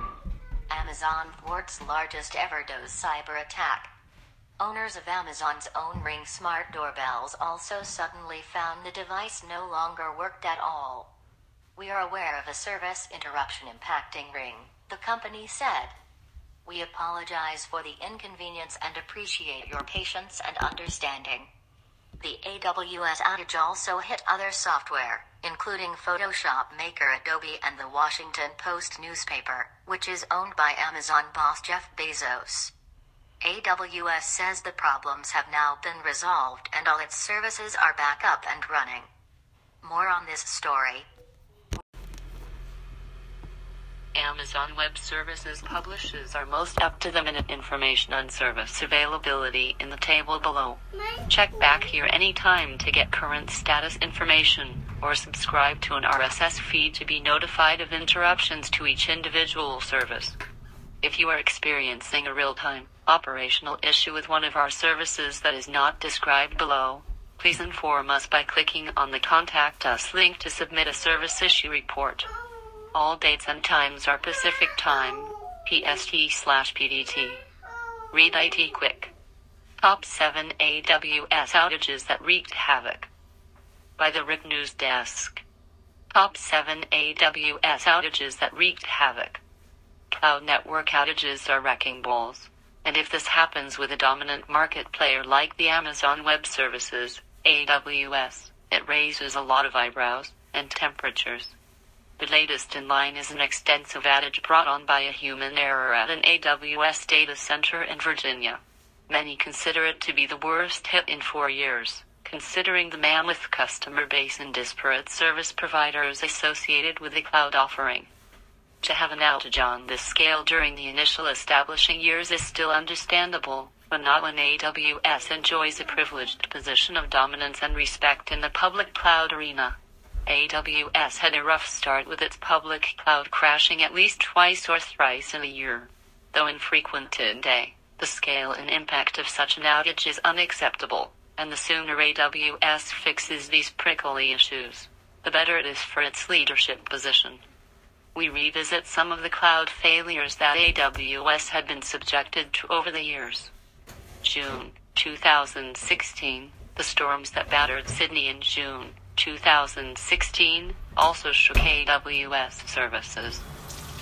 Amazon thwarts largest ever DDoS cyber attack. Owners of Amazon's own Ring smart doorbells also suddenly found the device no longer worked at all. We are aware of a service interruption impacting Ring, the company said. We apologize for the inconvenience and appreciate your patience and understanding. The AWS outage also hit other software, including Photoshop Maker Adobe and the Washington Post newspaper, which is owned by Amazon boss Jeff Bezos. AWS says the problems have now been resolved and all its services are back up and running. More on this story. Amazon Web Services publishes our most up-to-the-minute information on service availability in the table below. Check back here anytime to get current status information, or subscribe to an RSS feed to be notified of interruptions to each individual service. If you are experiencing a real-time operational issue with one of our services that is not described below, please inform us by clicking on the Contact Us link to submit a service issue report. All dates and times are Pacific Time, PST slash PDT. ReadITQuik. Top 7 AWS outages that wreaked havoc. By the RIQ News Desk. Top 7 AWS outages that wreaked havoc. Cloud network outages are wrecking balls. And if this happens with a dominant market player like the Amazon Web Services, AWS, it raises a lot of eyebrows and temperatures. The latest in line is an extensive outage brought on by a human error at an AWS data center in Virginia. Many consider it to be the worst hit in four years, considering the mammoth customer base and disparate service providers associated with the cloud offering. To have an outage on this scale during the initial establishing years is still understandable, but not when AWS enjoys a privileged position of dominance and respect in the public cloud arena. AWS had a rough start with its public cloud crashing at least twice or thrice in a year. Though infrequent today, the scale and impact of such an outage is unacceptable, and the sooner AWS fixes these prickly issues, the better it is for its leadership position. We revisit some of the cloud failures that AWS had been subjected to over the years. June 2016, the storms that battered Sydney in June 2016 also shook AWS services.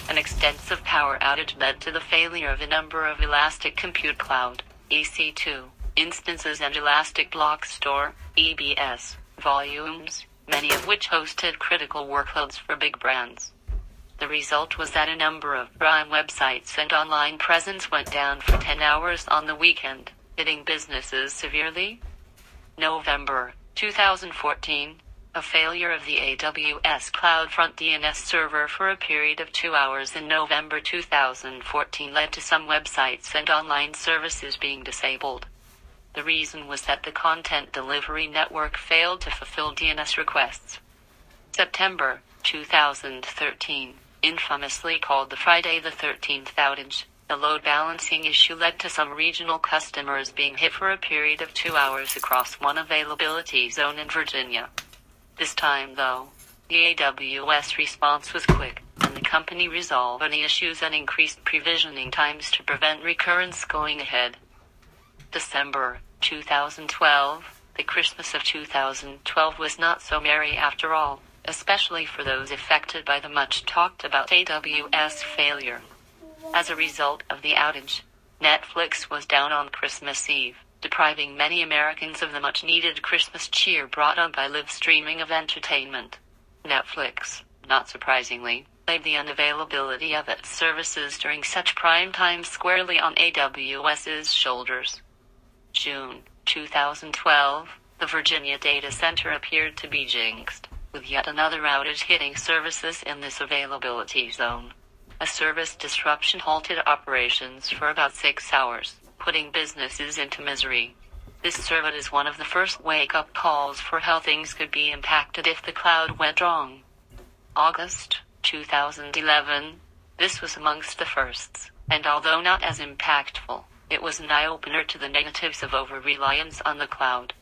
An extensive power outage led to the failure of a number of Elastic Compute Cloud EC2 instances and Elastic Block Store EBS volumes, many of which hosted critical workloads for big brands. The result was that a number of Prime websites and online presence went down for 10 hours on the weekend, hitting businesses severely. November 2014, a failure of the AWS CloudFront DNS server for a period of two hours in November 2014 led to some websites and online services being disabled. The reason was that the content delivery network failed to fulfill DNS requests. September 2013, infamously called the Friday the 13th outage, a load balancing issue led to some regional customers being hit for a period of two hours across one availability zone in Virginia. This time, though, the AWS response was quick, and the company resolved any issues and increased provisioning times to prevent recurrence going ahead. December 2012, the Christmas of 2012 was not so merry after all, especially for those affected by the much talked about AWS failure. As a result of the outage, Netflix was down on Christmas Eve, depriving many Americans of the much needed Christmas cheer brought on by live streaming of entertainment. Netflix, not surprisingly, laid the unavailability of its services during such prime time squarely on AWS's shoulders. June 2012, the Virginia data center appeared to be jinxed, with yet another outage hitting services in this availability zone. A service disruption halted operations for about six hours, putting businesses into misery. This served is one of the first wake up calls for how things could be impacted if the cloud went wrong. August 2011, this was amongst the firsts, and although not as impactful, it was an eye opener to the negatives of over reliance on the cloud.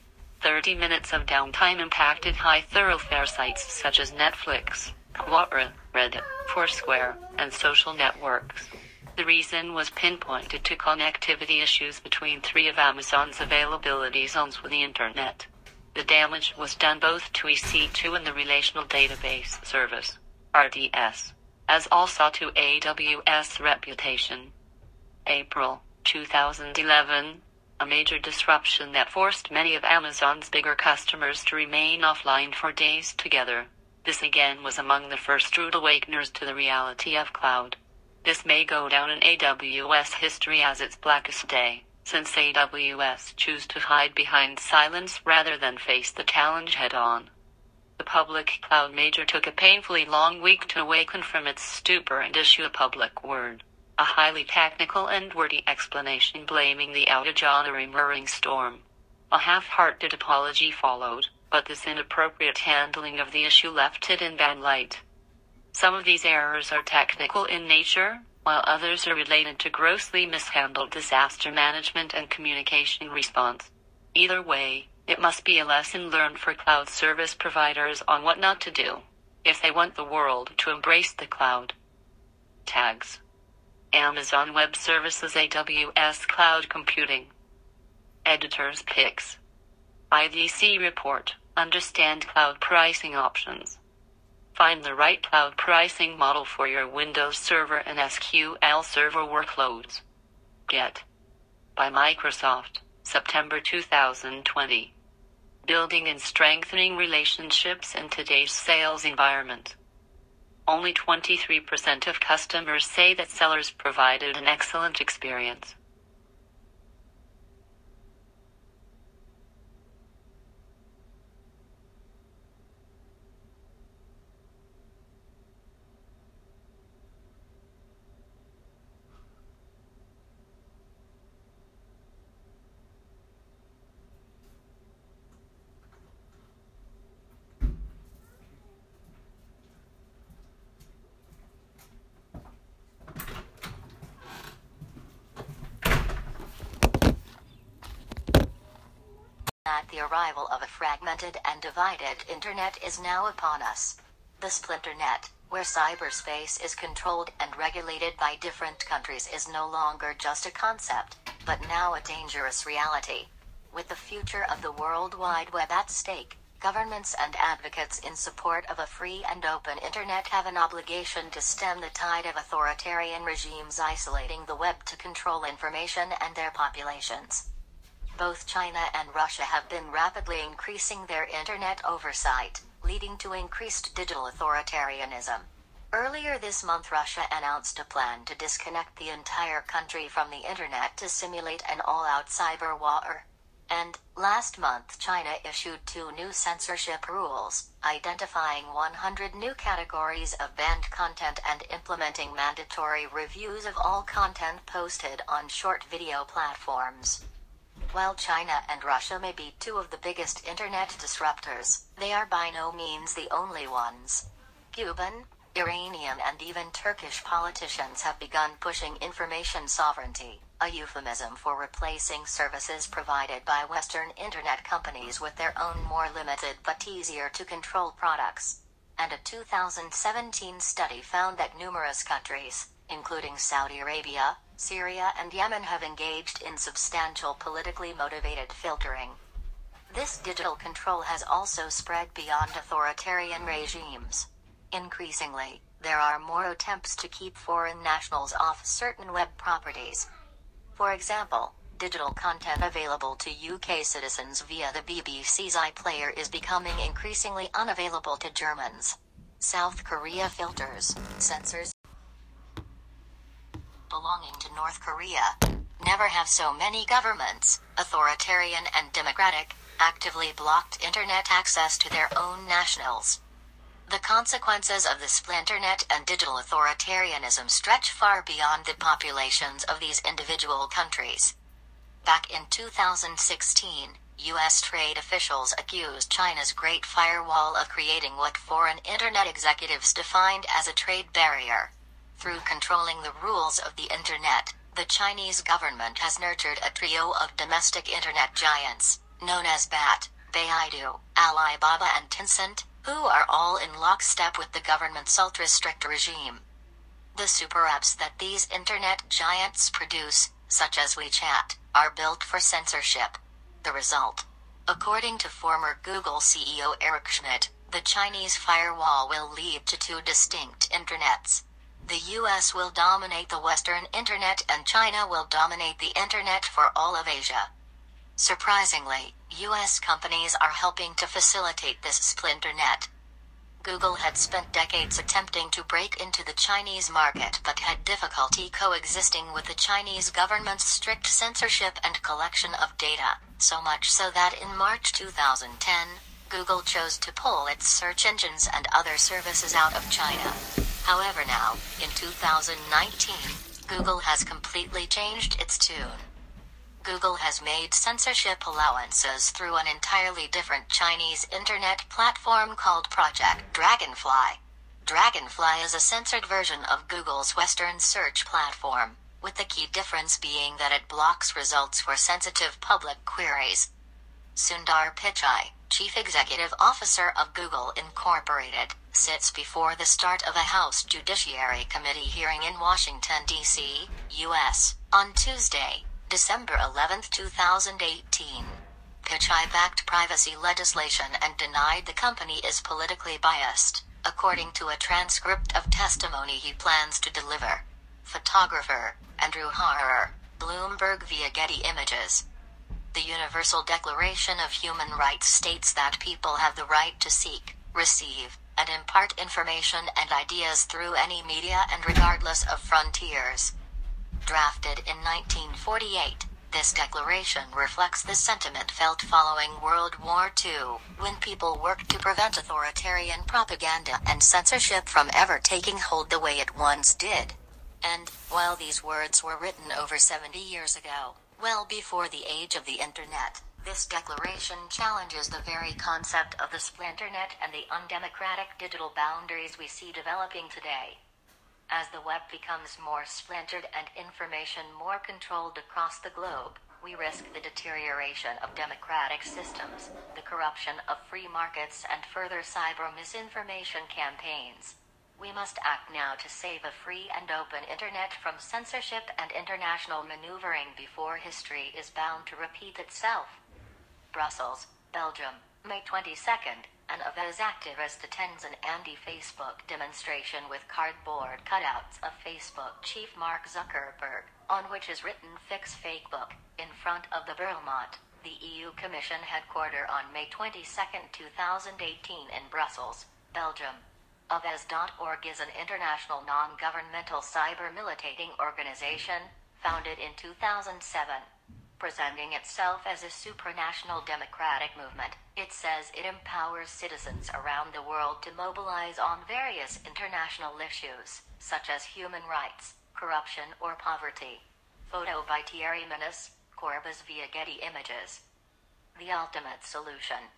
30 minutes of downtime impacted high thoroughfare sites such as Netflix, Quora, Reddit, Foursquare, and social networks. The reason was pinpointed to connectivity issues between three of Amazon's availability zones with the Internet. The damage was done both to EC2 and the Relational Database Service, RDS, as also to AWS reputation. April 2011, a major disruption that forced many of Amazon's bigger customers to remain offline for days together. This again was among the first rude awakeners to the reality of cloud. This may go down in AWS history as its blackest day, since AWS chose to hide behind silence rather than face the challenge head on. The public cloud major took a painfully long week to awaken from its stupor and issue a public word a highly technical and wordy explanation blaming the outage on a recurring storm. A half-hearted apology followed, but this inappropriate handling of the issue left it in bad light. Some of these errors are technical in nature, while others are related to grossly mishandled disaster management and communication response. Either way, it must be a lesson learned for cloud service providers on what not to do if they want the world to embrace the cloud. Tags Amazon Web Services AWS Cloud Computing. Editor's Picks. IDC Report Understand Cloud Pricing Options. Find the right cloud pricing model for your Windows Server and SQL Server workloads. Get. By Microsoft, September 2020. Building and strengthening relationships in today's sales environment. Only 23% of customers say that sellers provided an excellent experience. that the arrival of a fragmented and divided internet is now upon us. The splinter net, where cyberspace is controlled and regulated by different countries is no longer just a concept, but now a dangerous reality. With the future of the World Wide Web at stake, governments and advocates in support of a free and open internet have an obligation to stem the tide of authoritarian regimes isolating the web to control information and their populations. Both China and Russia have been rapidly increasing their internet oversight, leading to increased digital authoritarianism. Earlier this month, Russia announced a plan to disconnect the entire country from the internet to simulate an all out cyber war. And, last month, China issued two new censorship rules, identifying 100 new categories of banned content and implementing mandatory reviews of all content posted on short video platforms. While China and Russia may be two of the biggest internet disruptors, they are by no means the only ones. Cuban, Iranian, and even Turkish politicians have begun pushing information sovereignty, a euphemism for replacing services provided by Western internet companies with their own more limited but easier to control products. And a 2017 study found that numerous countries, including Saudi Arabia, Syria, and Yemen, have engaged in substantial politically motivated filtering. This digital control has also spread beyond authoritarian regimes. Increasingly, there are more attempts to keep foreign nationals off certain web properties. For example, digital content available to UK citizens via the BBC's iPlayer is becoming increasingly unavailable to Germans. South Korea filters, censors belonging to North Korea never have so many governments, authoritarian and democratic, actively blocked internet access to their own nationals. The consequences of the splinternet and digital authoritarianism stretch far beyond the populations of these individual countries. Back in 2016, U.S. trade officials accused China's Great Firewall of creating what foreign internet executives defined as a trade barrier. Through controlling the rules of the internet, the Chinese government has nurtured a trio of domestic internet giants, known as BAT, Baidu, Alibaba, and Tencent, who are all in lockstep with the government's ultra strict regime. The super apps that these internet giants produce, such as WeChat, are built for censorship. The result? According to former Google CEO Eric Schmidt, the Chinese firewall will lead to two distinct internets. The US will dominate the Western Internet and China will dominate the Internet for all of Asia. Surprisingly, US companies are helping to facilitate this splinter net. Google had spent decades attempting to break into the Chinese market but had difficulty coexisting with the Chinese government's strict censorship and collection of data, so much so that in March 2010, Google chose to pull its search engines and other services out of China. However, now, in 2019, Google has completely changed its tune. Google has made censorship allowances through an entirely different Chinese internet platform called Project Dragonfly. Dragonfly is a censored version of Google's Western search platform, with the key difference being that it blocks results for sensitive public queries. Sundar Pichai, Chief Executive Officer of Google Incorporated, sits before the start of a House Judiciary Committee hearing in Washington, D.C., U.S., on Tuesday, December 11, 2018. Pichai backed privacy legislation and denied the company is politically biased, according to a transcript of testimony he plans to deliver. Photographer, Andrew Harrer, Bloomberg via Getty Images. The Universal Declaration of Human Rights states that people have the right to seek, receive, and impart information and ideas through any media and regardless of frontiers. Drafted in 1948, this declaration reflects the sentiment felt following World War II, when people worked to prevent authoritarian propaganda and censorship from ever taking hold the way it once did. And, while these words were written over 70 years ago, well before the age of the Internet, this declaration challenges the very concept of the splinternet and the undemocratic digital boundaries we see developing today. As the web becomes more splintered and information more controlled across the globe, we risk the deterioration of democratic systems, the corruption of free markets, and further cyber misinformation campaigns. We must act now to save a free and open internet from censorship and international maneuvering before history is bound to repeat itself. Brussels, Belgium, May 22nd. An Avaaz activist attends an anti-Facebook demonstration with cardboard cutouts of Facebook chief Mark Zuckerberg, on which is written Fix Fakebook, in front of the Berlaymont, the EU Commission headquarter on May 22, 2018 in Brussels, Belgium. Avaaz.org is an international non-governmental cyber militating organization, founded in 2007. Presenting itself as a supranational democratic movement, it says it empowers citizens around the world to mobilize on various international issues, such as human rights, corruption, or poverty. Photo by Thierry Monasse, Corbis via Getty Images. The ultimate solution.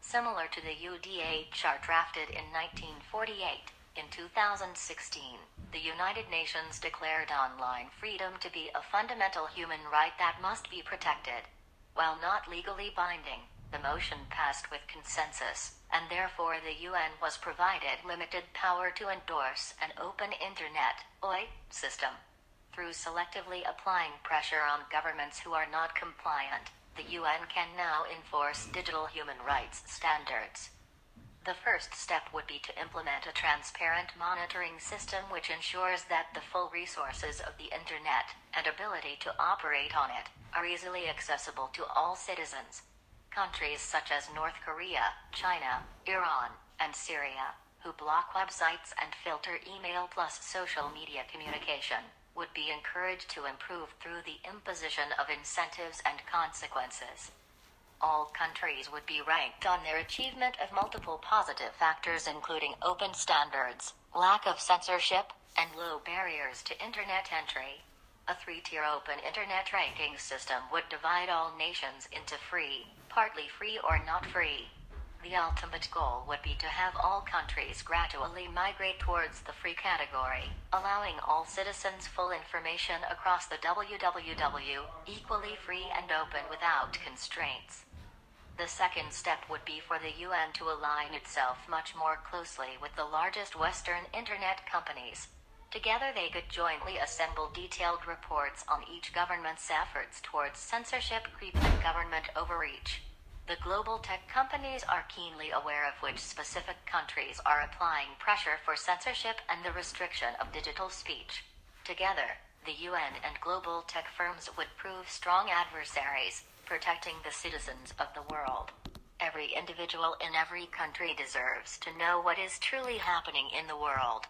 Similar to the UDHR drafted in 1948, in 2016, the United Nations declared online freedom to be a fundamental human right that must be protected. While not legally binding, the motion passed with consensus, and therefore the UN was provided limited power to endorse an open internet OI, system. Through selectively applying pressure on governments who are not compliant, the UN can now enforce digital human rights standards. The first step would be to implement a transparent monitoring system which ensures that the full resources of the Internet and ability to operate on it are easily accessible to all citizens. Countries such as North Korea, China, Iran, and Syria, who block websites and filter email plus social media communication, would be encouraged to improve through the imposition of incentives and consequences all countries would be ranked on their achievement of multiple positive factors including open standards, lack of censorship, and low barriers to internet entry. A three-tier open internet ranking system would divide all nations into free, partly free or not free. The ultimate goal would be to have all countries gradually migrate towards the free category, allowing all citizens full information across the www, equally free and open without constraints. The second step would be for the UN to align itself much more closely with the largest Western internet companies. Together they could jointly assemble detailed reports on each government's efforts towards censorship, creep, and government overreach. The global tech companies are keenly aware of which specific countries are applying pressure for censorship and the restriction of digital speech. Together, the UN and global tech firms would prove strong adversaries, protecting the citizens of the world. Every individual in every country deserves to know what is truly happening in the world.